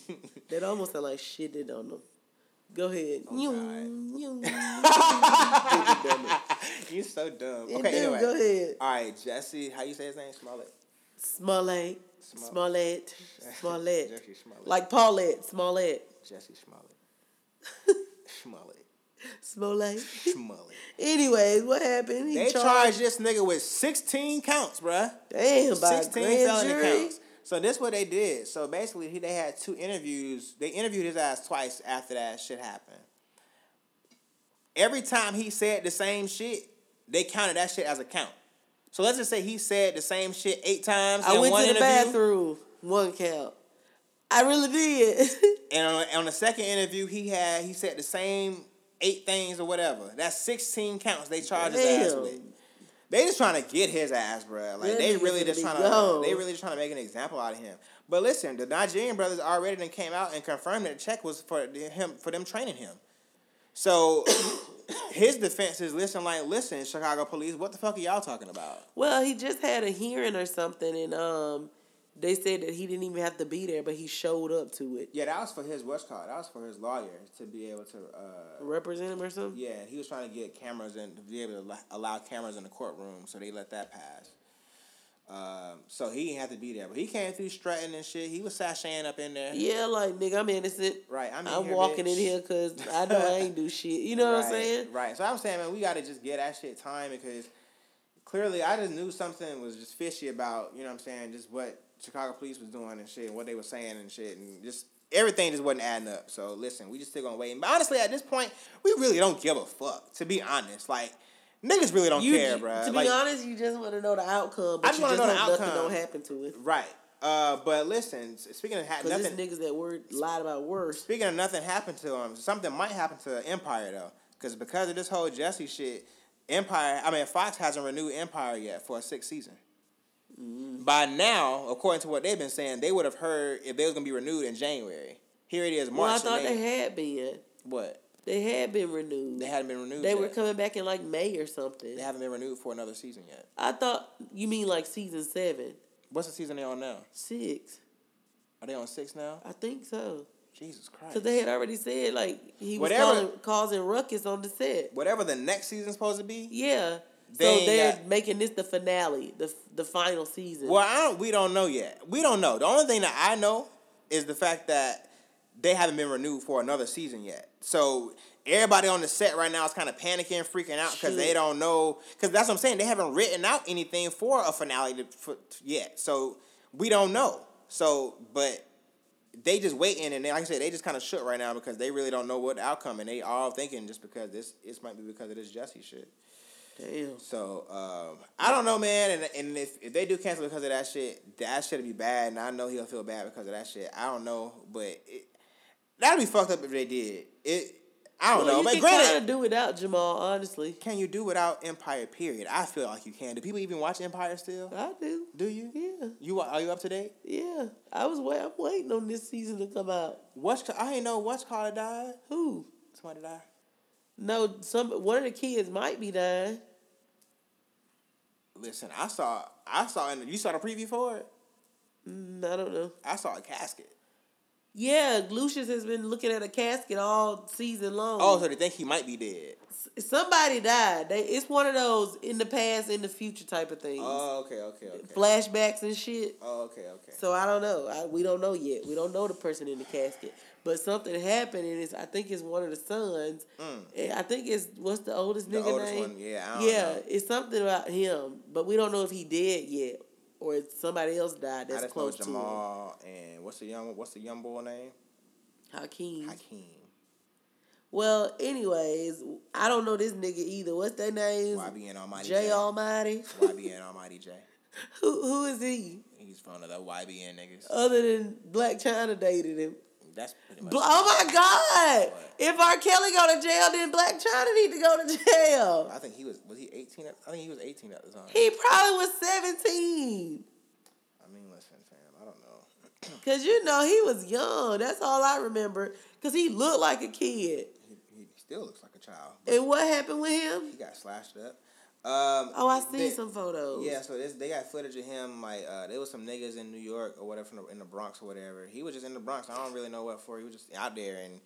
That almost sound like shit they don't know. Go ahead. Oh, yung, yung. You're so dumb. Okay, do, anyway. Go ahead. All right, Jesse. How you say his name? Smollett. Smollett. Smollett. Smollett. Jesse Smollett. Like Paulette. Smollett. Jesse Smollett. Smollett. Smollett. Smollett. Anyways, what happened? He They charged this nigga with 16 counts, bruh. Damn, by 16 grand felony jury. counts. So this what they did. So basically, he, they had two interviews. They interviewed his ass twice after that shit happened. Every time he said the same shit, they counted that shit as a count. So let's just say he said the same shit eight times. I in went one to the interview, bathroom. One count. I really did. and on, on the second interview, he had he said the same eight things or whatever. That's sixteen counts. They charged his ass with. They just trying to get his ass, bro. Like That they really just trying to. They really just trying to make an example out of him. But listen, the Nigerian brothers already then came out and confirmed that the check was for him for them training him. So his defense is listen, like listen, Chicago police, what the fuck are y'all talking about? well, he just had a hearing or something, and um, they said that he didn't even have to be there, but he showed up to it. Yeah, that was for his what's called. That was for his lawyer to be able to. uh Represent him or something. Yeah, he was trying to get cameras and to be able to allow- cameras in the courtroom, so they let that pass. Um, so he didn't have to be there, but he came through strutting and shit. He was sashaying up in there. Yeah, like nigga, I'm innocent. Right, I'm in I'm here, walking in here because I know I ain't do shit. You know what I'm saying? Right. So I'm saying, man, we got to just get that shit time because clearly I just knew something was just fishy about, you know what I'm saying, just what Chicago police was doing and shit, and what they were saying and shit, and just everything just wasn't adding up. So listen, we just still gonna wait. But honestly, at this point, we really don't give a fuck. To be honest, like niggas really don't You, care, bro. To like, be honest, you just want to know the outcome, but I just wanna know the hope nothing outcome. don't happen to it. right. Uh, but listen, speaking of ha- nothing, niggas that word lied about worse. Speaking of nothing happened to him, something might happen to Empire though, because because of this whole Jesse shit, Empire. I mean, Fox hasn't renewed Empire yet for a sixth season. Mm-hmm. By now, according to what they've been saying, they would have heard if they was gonna be renewed in January. Here it is, March. Well, I thought they, they had been. what They had been renewed. they hadn't been renewed. They yet. were coming back in like May or something. They haven't been renewed for another season yet. I thought you mean like season seven, What's the season they on now? six. Are they on six now? I think so. Jesus Christ! Because they had already said like he was Whatever- calling, causing ruckus on the set. Whatever the next season's supposed to be. Yeah. They so they're got- making this the finale, the the final season. Well, I don't. We don't know yet. We don't know. The only thing that I know is the fact that they haven't been renewed for another season yet. So everybody on the set right now is kind of panicking, freaking out because they don't know. Because that's what I'm saying. They haven't written out anything for a finale to, for, yet. So we don't know. So, but they just waiting, and they, like I said, they just kind of shook right now because they really don't know what the outcome, and they all thinking just because this, this might be because of this Jesse shit. Damn. So um, I don't know, man. And and if, if they do cancel because of that shit, that shit'll be bad. And I know he'll feel bad because of that shit. I don't know, but it, that'd be fucked up if they did. It. I don't Well, know, you but can granted, kind of do without Jamal, honestly. can you do without Empire? Period. I feel like you can. Do people even watch Empire still? I do. Do you? Yeah, You are you up to date? yeah. I was wait. I'm waiting on this season to come out. What's I ain't know what's called died. Who? Somebody died. No, some one of the kids might be dying. Listen, I saw I saw and you saw the preview for it. Mm, I don't know. I saw a casket. Yeah, Lucious has been looking at a casket all season long. Oh, so they think he might be dead. S- somebody died. They, it's one of those in the past, in the future type of things. Oh, okay, okay, okay. Flashbacks and shit. Oh, okay, okay. So I don't know. I, we don't know yet. We don't know the person in the casket. But something happened, and it's I think it's one of the sons. And I think it's what's the oldest Mm. The nigga oldest name? one, yeah, yeah. know. It's something about him, but we don't know if he dead yet or if somebody else died that's close to him. Jamal and what's the young what's the young boy name? Hakeem. Hakeem. Well, anyways, I don't know this nigga either. What's their names? YBN Almighty Jay J. Almighty. YBN Almighty Jay. who who is he? He's one of the YBN niggas. Other than Blac Chyna dated him. That's pretty much. Oh my God! If R. Kelly go to jail, then Blac Chyna need to go to jail. I think he was was he eighteen? At, I think he was eighteen at the time. He probably was seventeen. I mean, listen, fam. I don't know. Cause you know he was young. That's all I remember. Cause he looked like a kid. He, he still looks like a child. And what happened with him? He got slashed up. Um, Oh, I seen they- some photos. Yeah, so this, they got footage of him. Like uh, there was some niggas in New York or whatever, in the, in the Bronx or whatever. He was just in the Bronx. I don't really know what for. He was just out there, and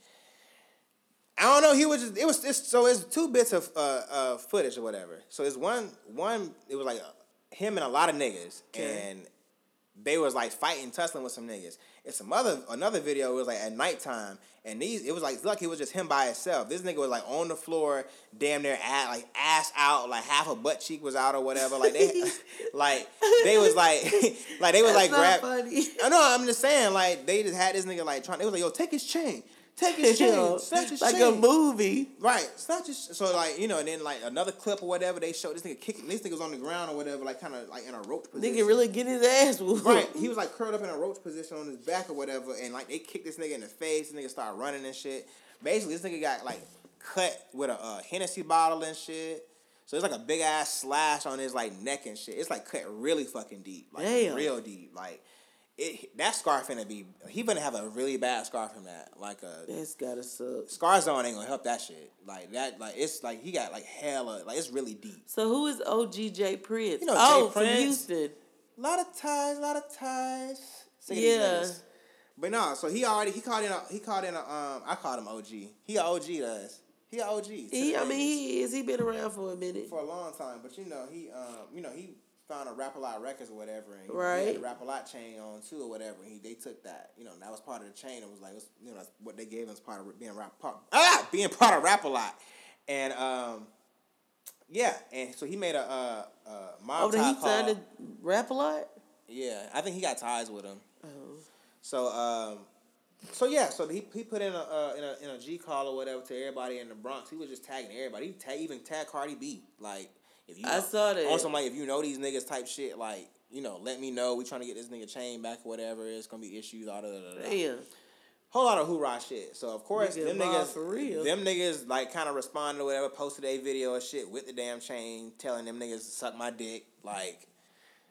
I don't know. He was just. It was it's, so. It's two bits of uh, uh, footage or whatever. So it's one one. It was like uh, him and a lot of niggas, Okay. and they was like fighting, tussling with some niggas. It's some other another video. It was like at nighttime, and these it was like lucky it was just him by himself. This nigga was like on the floor, damn near at like ass out, like half a butt cheek was out or whatever. Like they, like they was like, like they was like That's grab. not funny. I know. I'm just saying, like they just had this nigga like trying. They was like, yo, take his chain, take his chain, Yo, snatch his like chain. a movie. Right. Not just so like you know, and then like another clip or whatever they showed this nigga kicking. This nigga was on the ground or whatever, like kind of like in a rope position. Nigga really getting his ass whooped. Right. He was like curled up in a roach position on his back or whatever, and like they kicked this nigga in the face. This nigga started running and shit. Basically, this nigga got like cut with a uh, Hennessy bottle and shit. So it's like a big ass slash on his like neck and shit. It's like cut really fucking deep, like Damn. real deep. Like it, that scar finna be. He finna have a really bad scar from that. Like a That's gotta suck. scar zone ain't gonna help that shit. Like that. Like it's like he got like hella. Like it's really deep. So who is OG OGJ Prince? You know oh, Jay from Prince. Houston. A lot of ties, a lot of ties. Yeah. But no, so he already he called in a he called in a um I called him OG. He a OG to us. He a OG. He, I mean, he is. He been around for a minute. for a long time. But you know, he um you know, he found a Rap a Lot Records or whatever and he Right. had the Rap a Lot chain on too or whatever. And he they took that, you know, that was part of the chain. It was like it was, you know, that's what they gave him as part of being rap part ah being part of Rap a Lot. And um yeah, and so he made a uh uh mob Oh, then he call. to rap a lot. Yeah, I think he got ties with him. Oh. So um, so yeah, so he, he put in a, uh, in a in a G call or whatever to everybody in the Bronx. He was just tagging everybody. He tag, even tagged Cardi B. Like if you I saw that. some like if you know these niggas type shit. Like you know, let me know. We trying to get this nigga chain back whatever. It's gonna be issues. All da, da. Damn. Whole lot of hoorah shit. So of course them niggas for real. them niggas like kind of responded or whatever. Posted a video of shit with the damn chain, telling them niggas to suck my dick. Like.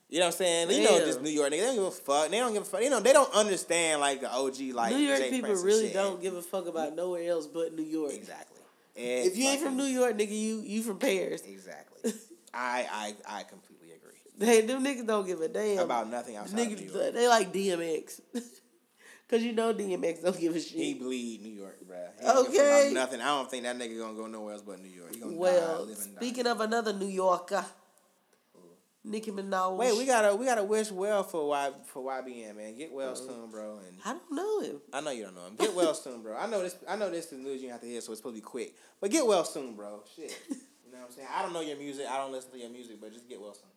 You know what I'm saying? You know, just New York niggas. They don't give a fuck. They don't give a fuck. You know, they don't understand like the OG like New York Jay people Prince really don't give a fuck about nowhere else but New York. Exactly. If you ain't from New York, nigga, you you from Paris. exactly. I I I completely agree Hey, them niggas don't give a damn about nothing outside of New York. they like DMX. Cause you know DMX don't give a shit. He bleed New York, bruh. He don't give a fuck Okay. about Nothing. I don't think that nigga gonna go nowhere else but New York. Die, well, die. speaking of another New Yorker, Nicki Minaj. Wait, we gotta we gotta wish well for Y for YBN man. Get well Uh-huh. soon, bro. And I don't know him. I know you don't know him. Get well soon, bro. I know this. I know this is news you have to hear, so it's supposed to be quick. But get well soon, bro. Shit. You know what I'm saying? I don't know your music. I don't listen to your music, but just get Wilson.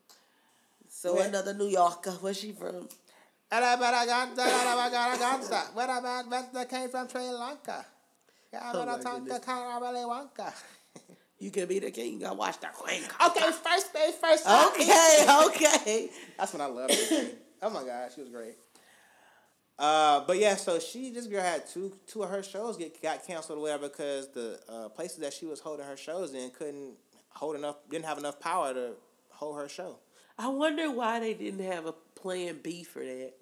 So another New Yorker. Where's she from? That came from Sri Lanka. Oh. You can be the king. I watch the queen. Okay, first base, first. Okay, okay. That's when I loved her. oh my god, she was great. Uh, but yeah, so she this girl had two two of her shows get got canceled or whatever because the uh, places that she was holding her shows in couldn't hold enough didn't have enough power to hold her show. I wonder why they didn't have a plan B for that.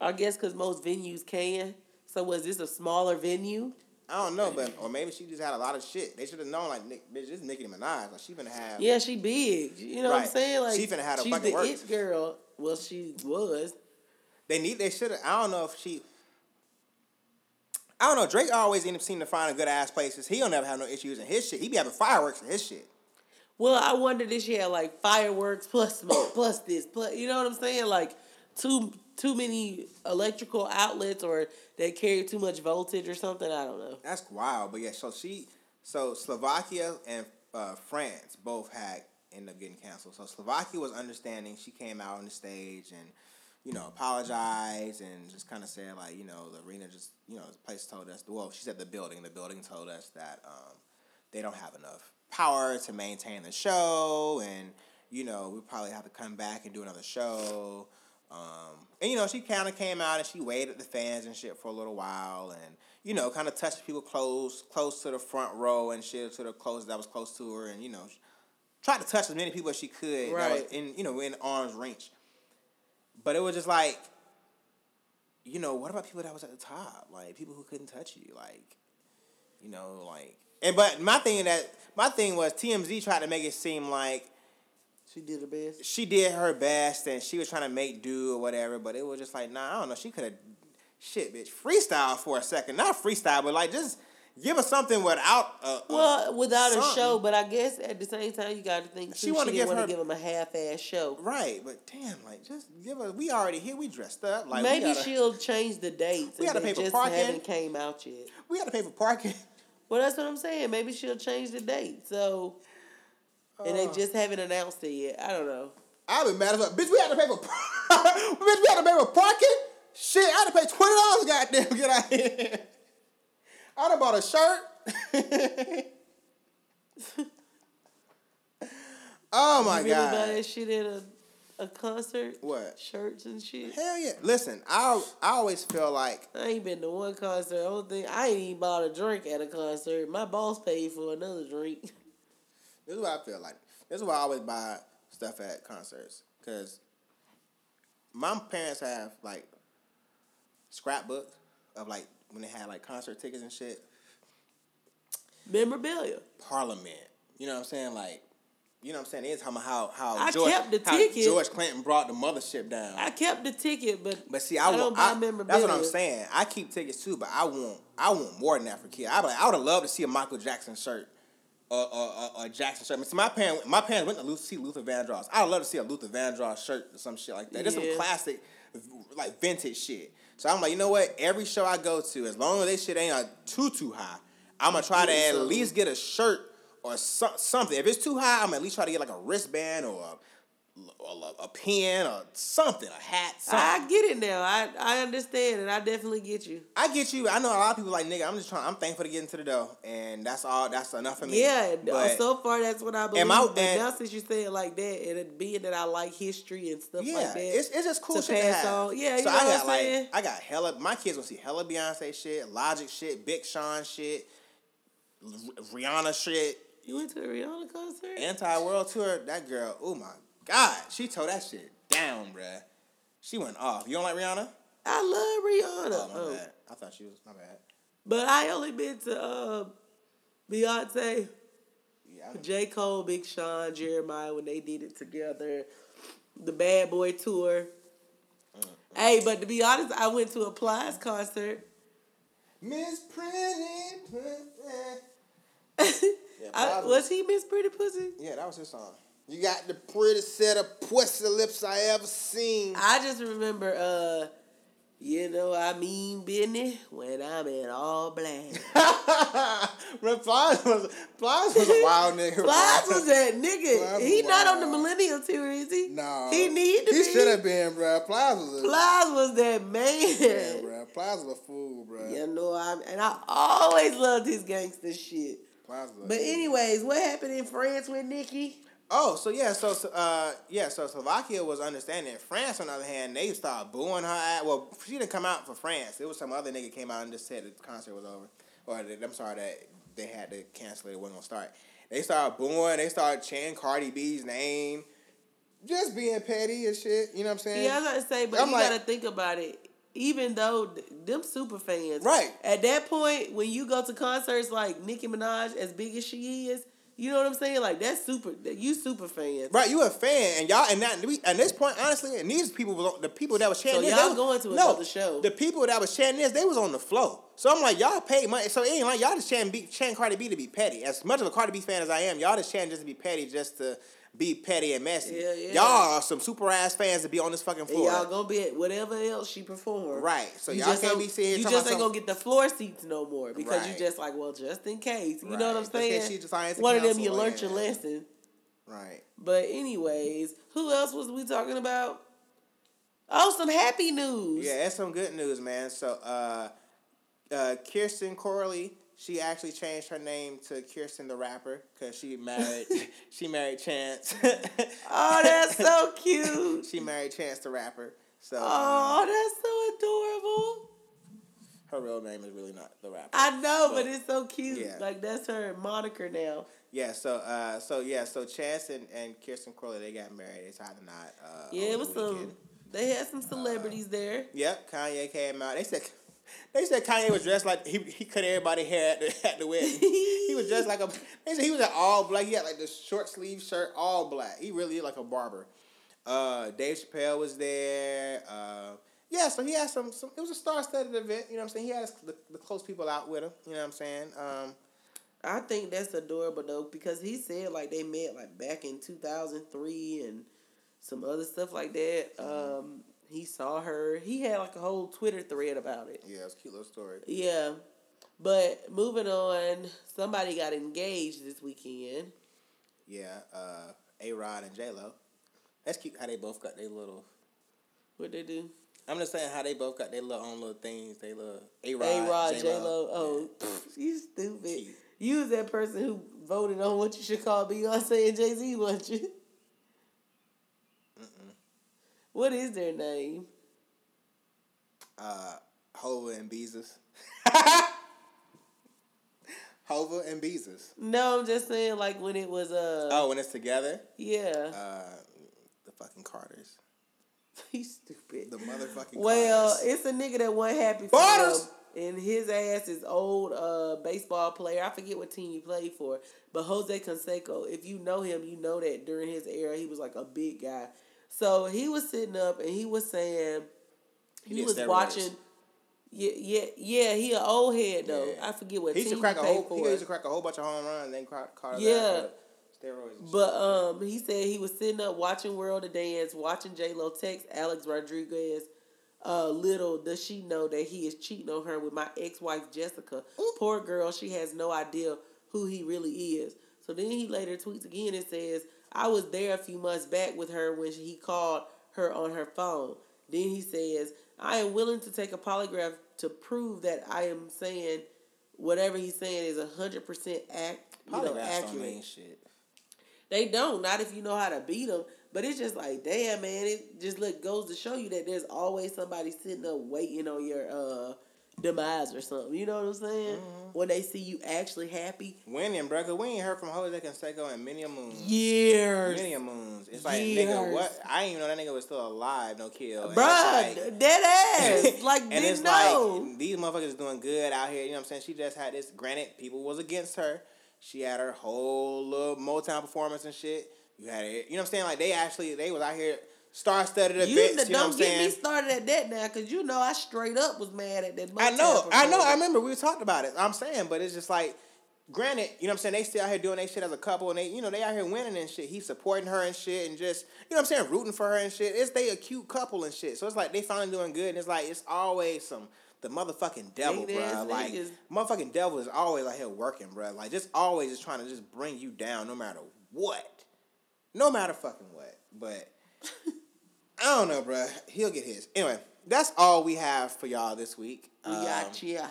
I guess because most venues can. So was this a smaller venue? I don't know, but or maybe she just had a lot of shit. They should have known like Nick, bitch, this is Nicki Minaj. Like she gonna have Yeah, she big. You know what I'm saying? Like She finna have a she's fucking the works. it girl. Well, she was. They need. They should have. I don't know if she. I don't know. Drake always end up seeming to find a good ass places. He don't never have no issues in his shit. He be having fireworks in his shit. Well, I wonder if she had like fireworks plus smoke plus this plus. You know what I'm saying? Like too too many electrical outlets or they carry too much voltage or something. I don't know. That's wild. But yeah, so she, so Slovakia and uh, France both had end up getting canceled. So Slovakia was understanding. She came out on the stage and, you know, apologize and just kind of said like, you know, the arena just, you know, the place told us. Well, she said the building. The building told us that um, they don't have enough power to maintain the show, and you know, we probably have to come back and do another show. Um, and you know, she kind of came out and she waved at the fans and shit for a little while, and you know, kind of touched people close, close to the front row and shit, to the close that was close to her, and you know, tried to touch as many people as she could that was Right. in you know in arm's reach. But it was just like, you know, what about people that was at the top, like people who couldn't touch you, like, you know, like, and but my thing that my thing was TMZ tried to make it seem like She did her best. she did her best and she was trying to make do or whatever, but it was just like, nah, I don't know. She could have, shit, bitch, freestyle for a second. Not freestyle, but like just give us something without. A, a- Well, without a show, but I guess at the same time you got to think She too, she, wanna didn't give want to give him a half-ass show. right, but damn, like just give us. We already here. We dressed up. Like Maybe gotta, she'll change the dates. We and gotta pay for just parking. haven't came out yet. we got to pay for parking. Well, that's what I'm saying. Maybe she'll change the date. So, and they Uh. just haven't announced it yet. I don't know. I've been mad as fuck. Bitch, we had to pay for bitch, we had to pay for parking. Shit, I had to pay twenty dollars. Goddamn, to get out here. I done bought a shirt. oh my you really god. buy that shit at a, a concert? What? Shirts and shit. Hell yeah. Listen, I I always feel like I ain't been to one concert. Only thing I ain't even bought a drink at a concert. My boss paid for another drink. this is what I feel like. This is why I always buy stuff at concerts. Cause my parents have like scrapbooks of like when they had like concert tickets and shit. Memorabilia. Parliament. You know what I'm saying? Like, you know what I'm saying? They talking about how how I George, kept the ticket. George Clinton brought the mothership down. I kept the ticket, but but see, I, don't want buy I, memorabilia. that's what I'm saying. I keep tickets too, but I want I want more than that for kids. I like, I would have loved to see a Michael Jackson shirt. Or, or, or Jackson shirt. I mean, see, my parents, my parents went to Luther, see Luther Vandross. I'd love to see a Luther Vandross shirt or some shit like that. There's some classic, like vintage shit. So I'm like, you know what? Every show I go to, as long as they shit ain't uh, too too high, I'm gonna try to at least get a shirt or so, something. If it's too high, I'm gonna at least try to get like a wristband or a, a, a pen or something, a hat. Something. I get it now. I I understand, and I definitely get you. I get you. I know a lot of people like nigga. I'm just trying. I'm thankful to get into the dough, and that's all. That's enough for me. Yeah, But- so far that's what I believe. I- but and- now since you say it like that, and it being that I like history and stuff yeah, like that, it's, it's just cool to shit to pass have. on. Yeah, so I got like saying? I got hella. My kids gonna see hella Beyonce shit, Logic shit, Big Sean shit, R- Rihanna shit, you went to the Rihanna concert. Anti World Tour. That girl, oh my god, she tore that shit down, bruh. She went off. You don't like Rihanna? I love Rihanna, Oh my Oh. bad. I thought she was my bad. but I only been to uh, Beyonce, Yeah. J Cole, Big Sean, Jeremih when they did it together, the Bad Boy tour. Mm. Hey, but to be honest, I went to a Plies concert. Miss Pretty. Pretty. Yeah, I, was he Miss Pretty Pussy? Yeah, that was his song. You got the prettiest set of pussy lips I ever seen. I just remember, uh, you know, I mean business when I'm in all black. Plies was Plies was a wild nigga. Plies was that nigga. Plies He not on the millennial tour, is he? No, He need to He be. He should have been, bro. Plies was a Plies was that yeah, man. bro. Plies was a fool, bro. You know, I and I always loved his gangster shit. Plies was But anyways, what happened in France with Nicki? Oh, so yeah, so uh, yeah, so Slovakia was understanding. France, on the other hand, they started booing her. At, well, she didn't come out for France. It was some other nigga came out and just said the concert was over, or that, I'm sorry that they had to cancel it. It wasn't gonna start. They started booing. They started chanting Cardi B's name, just being petty and shit. You know what I'm saying? Yeah, I to say, but I'm you like- gotta think about it. Even though th- them super fans, Right. At that point, when you go to concerts like Nicki Minaj, as big as she is, you know what I'm saying? Like that's super. that- You super fans, Right, you a fan, and y'all, and that we, at this point, honestly, and these people was on, the people that was chanting So this, y'all was- going to no, another show. The people that was chanting this, they was on the flow. So I'm like, y'all paid money, so it ain't like y'all just chanting, be, chanting Cardi B to be petty. As much of a Cardi B fan as I am, y'all just chanting just to be petty, just to be petty and messy. Yeah, yeah. Y'all are some super ass fans to be on this fucking and floor. y'all gonna be at whatever else she performed. Right, so You y'all just can't be sitting You just ain't gonna get the floor seats no more because Right. you just like, well, just in case. You Right. know what I'm Just saying? she to One of them, you learned your lesson. right. But anyways, who else was we talking about? Oh, some happy news. Yeah, that's some good news, man. So, uh, uh, Kirsten Corley, she actually changed her name to Kirsten the rapper because she married she married Chance. Oh, that's so cute. she married Chance the rapper. So um, Oh, that's so adorable. her real name is really not the rapper. I know, but, But- it's so cute. Yeah. Like that's her moniker now. Yeah, so uh, so yeah, so Chance and, and Kirsten Corley they got married. They tied the knot. Uh, Yeah, it was the some. They had some celebrities there. Yep, Kanye came out. They said they said Kanye was dressed like he he cut everybody hair at the, at the wedding. he was dressed like a. They said he was in all black. He had like the short sleeve shirt, all black. He really looked like a barber. Uh, Dave Chappelle was there. Uh, yeah, so he had some. some it was a star-studded event. You know what I'm saying? He had the, the close people out with him. You know what I'm saying? Um, I think that's adorable though because he said like they met like back in two thousand three and some other stuff like that. Mm-hmm. Um, he saw her. He had like a whole Twitter thread about it. yeah, it's a cute little story. Yeah, but moving on, somebody got engaged this weekend. Yeah, uh, A Rod and J Lo. That's cute how they both got their little. What they do? I'm just saying how they both got their little own little things. They little A Rod, A Rod, J Lo. Oh, you stupid. Cute. You was that person who voted on what you should call Beyonce and Jay Z, wasn't you? What is their name? uh, Hova and Beezus. Hova and Beezus. No, I'm just saying like when it was uh Oh, when it's together, yeah. uh, the fucking Carters, He's stupid. the motherfucking Well, Carters. it's a nigga that wasn't happy for Barters! And his ass is old uh baseball player. I forget what team he played for. But Jose Canseco, if you know him, you know that during his era he was like a big guy. So he was sitting up and he was saying he, did was watching yeah, yeah, yeah. He an old head though. Yeah. I forget what he used to crack he a whole. for. He used to crack a whole bunch of home runs. And then caught caught Yeah. steroids. But um, he said he was sitting up watching World of Dance, watching J Lo text Alex Rodriguez. Uh, little does she know that he is cheating on her with my ex-wife Jessica. Poor girl, she has no idea who he really is. So then he later tweets again and says, "I was there a few months back with her when he called her on her phone." Then he says, "I am willing to take a polygraph to prove that I am saying whatever he's saying is hundred percent act, you know, accurate." mean shit. They don't, not if you know how to beat them. But it's just like, damn, man, it just look goes to show you that there's always somebody sitting up waiting on your uh demise or something. You know what I'm saying? Mm-hmm. When they see you actually happy. Winning, bro. Cause we ain't heard from Jose Canseco in many a moons. Years. Many a moons. It's like Years. nigga, what? I didn't even know that nigga was still alive. No kill. Bruh, like- dead ass. Like, and it's know. like these motherfuckers doing good out here. You know what I'm saying? She just had this. Granted, people was against her. She had her whole little Motown performance and shit. You had it. You know what I'm saying? Like they actually they was out here star studded you events. You know what don't I'm get saying? me started at that now, cause you know I straight up was mad at that. I know, I know, I remember we talked about it. I'm saying, but it's just like, granted, you know what I'm saying? They still out here doing their shit as a couple, and they, you know, they out here winning and shit. He's supporting her and shit, and just, you know what I'm saying, rooting for her and shit. It's they a cute couple and shit. So it's like they finally doing good, and it's like it's always some the motherfucking devil, bro. Like niggas. motherfucking devil is always out here working, bro. Like just always just trying to just bring you down, no matter what, no matter fucking what. But I don't know, bro. He'll get his. Anyway, that's all we have for y'all this week. We Um, got ya.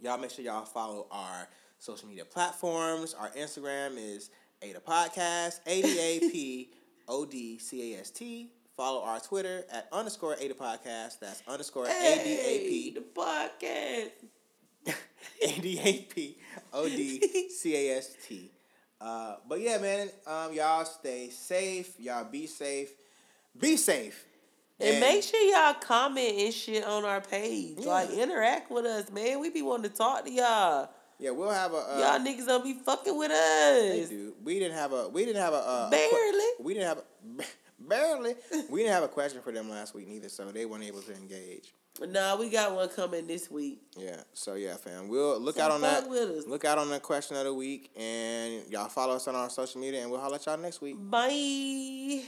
Y'all make sure y'all follow our social media platforms. Our Instagram is Ada Podcast, A D A P O D C A S T. Follow our Twitter at underscore Ada Podcast. That's underscore A D A P the podcast. A D A P O D C A S T. Uh, but yeah, man, um, y'all stay safe. Y'all be safe. Be safe. And, make sure y'all comment and shit on our page. Yeah. Like interact with us, man. We be wanting to talk to y'all. Yeah, we'll have a. Uh, y'all niggas don't be fucking with They us. do. We didn't have a. We didn't have a. Uh, a Barely. we didn't have a, barely. we didn't have a question for them last week neither, so they weren't able to engage. Nah, we got one coming this week. Yeah. So yeah, fam. We'll look So out on that. with us. Look out on the question of the week, and y'all follow us on our social media, and we'll holler at y'all next week. Bye.